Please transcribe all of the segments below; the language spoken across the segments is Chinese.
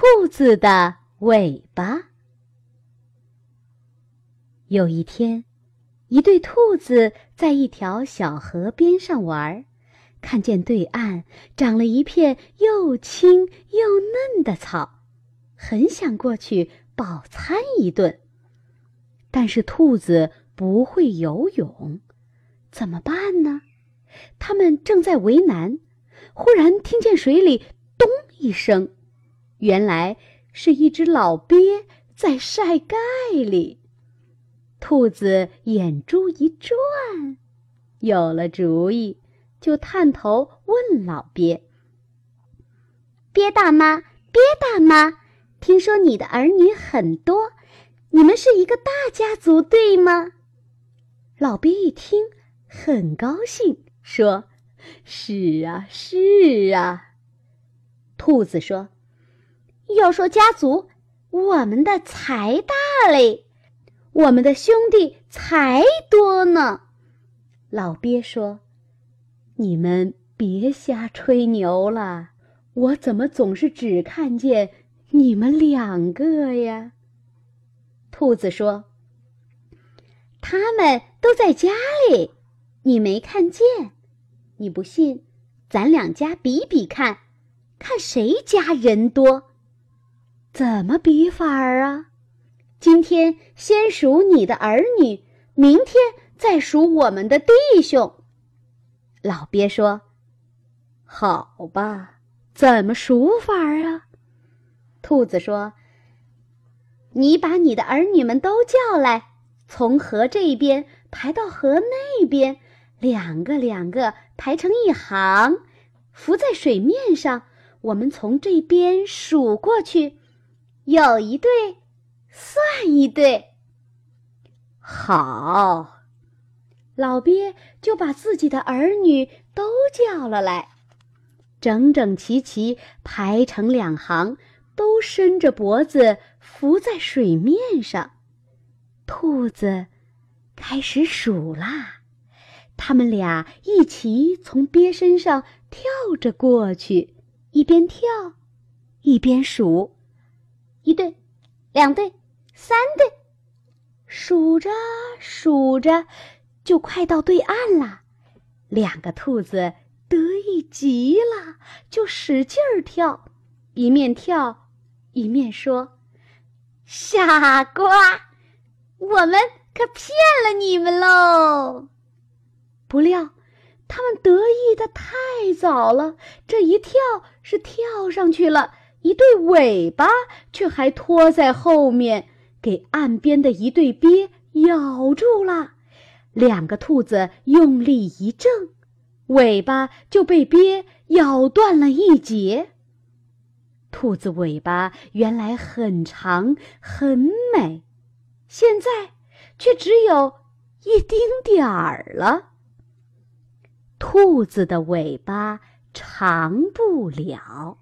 兔子的尾巴。有一天，一对兔子在一条小河边上玩，看见对岸长了一片又青又嫩的草，很想过去饱餐一顿。但是兔子不会游泳，怎么办呢？他们正在为难，忽然听见水里“咚”一声。原来是一只老鳖在晒盖里，兔子眼珠一转，有了主意，就探头问老鳖：“鳖大妈，鳖大妈，听说你的儿女很多，你们是一个大家族，对吗？”老鳖一听，很高兴，说：“是啊，是啊。”兔子说。要说家族，我们的才大嘞，我们的兄弟才多呢。老鳖说：“你们别瞎吹牛了，我怎么总是只看见你们两个呀？”兔子说：“他们都在家里，你没看见。你不信，咱两家比比看，看谁家人多。”怎么比法儿啊？今天先数你的儿女，明天再数我们的弟兄。老鳖说：“好吧，怎么数法儿啊？”兔子说：“你把你的儿女们都叫来，从河这边排到河那边，两个两个排成一行，浮在水面上。我们从这边数过去。”有一对，算一对。好，老鳖就把自己的儿女都叫了来，整整齐齐排成两行，都伸着脖子浮在水面上。兔子开始数啦，他们俩一起从鳖身上跳着过去，一边跳，一边数。一对，两对，三对，数着数着，就快到对岸了。两个兔子得意极了，就使劲儿跳，一面跳一面说：“傻瓜，我们可骗了你们喽！”不料，他们得意的太早了，这一跳是跳上去了。一对尾巴却还拖在后面，给岸边的一对鳖咬住了。两个兔子用力一挣，尾巴就被鳖咬断了一截。兔子尾巴原来很长很美，现在却只有一丁点儿了。兔子的尾巴长不了。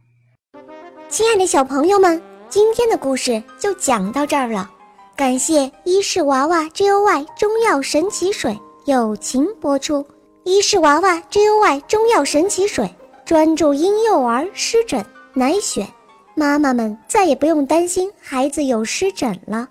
亲爱的小朋友们，今天的故事就讲到这儿了。感谢伊氏娃娃 Joy 中药神奇水友情播出。伊氏娃娃 Joy 中药神奇水专注婴幼儿湿疹，奶癣，妈妈们再也不用担心孩子有湿疹了。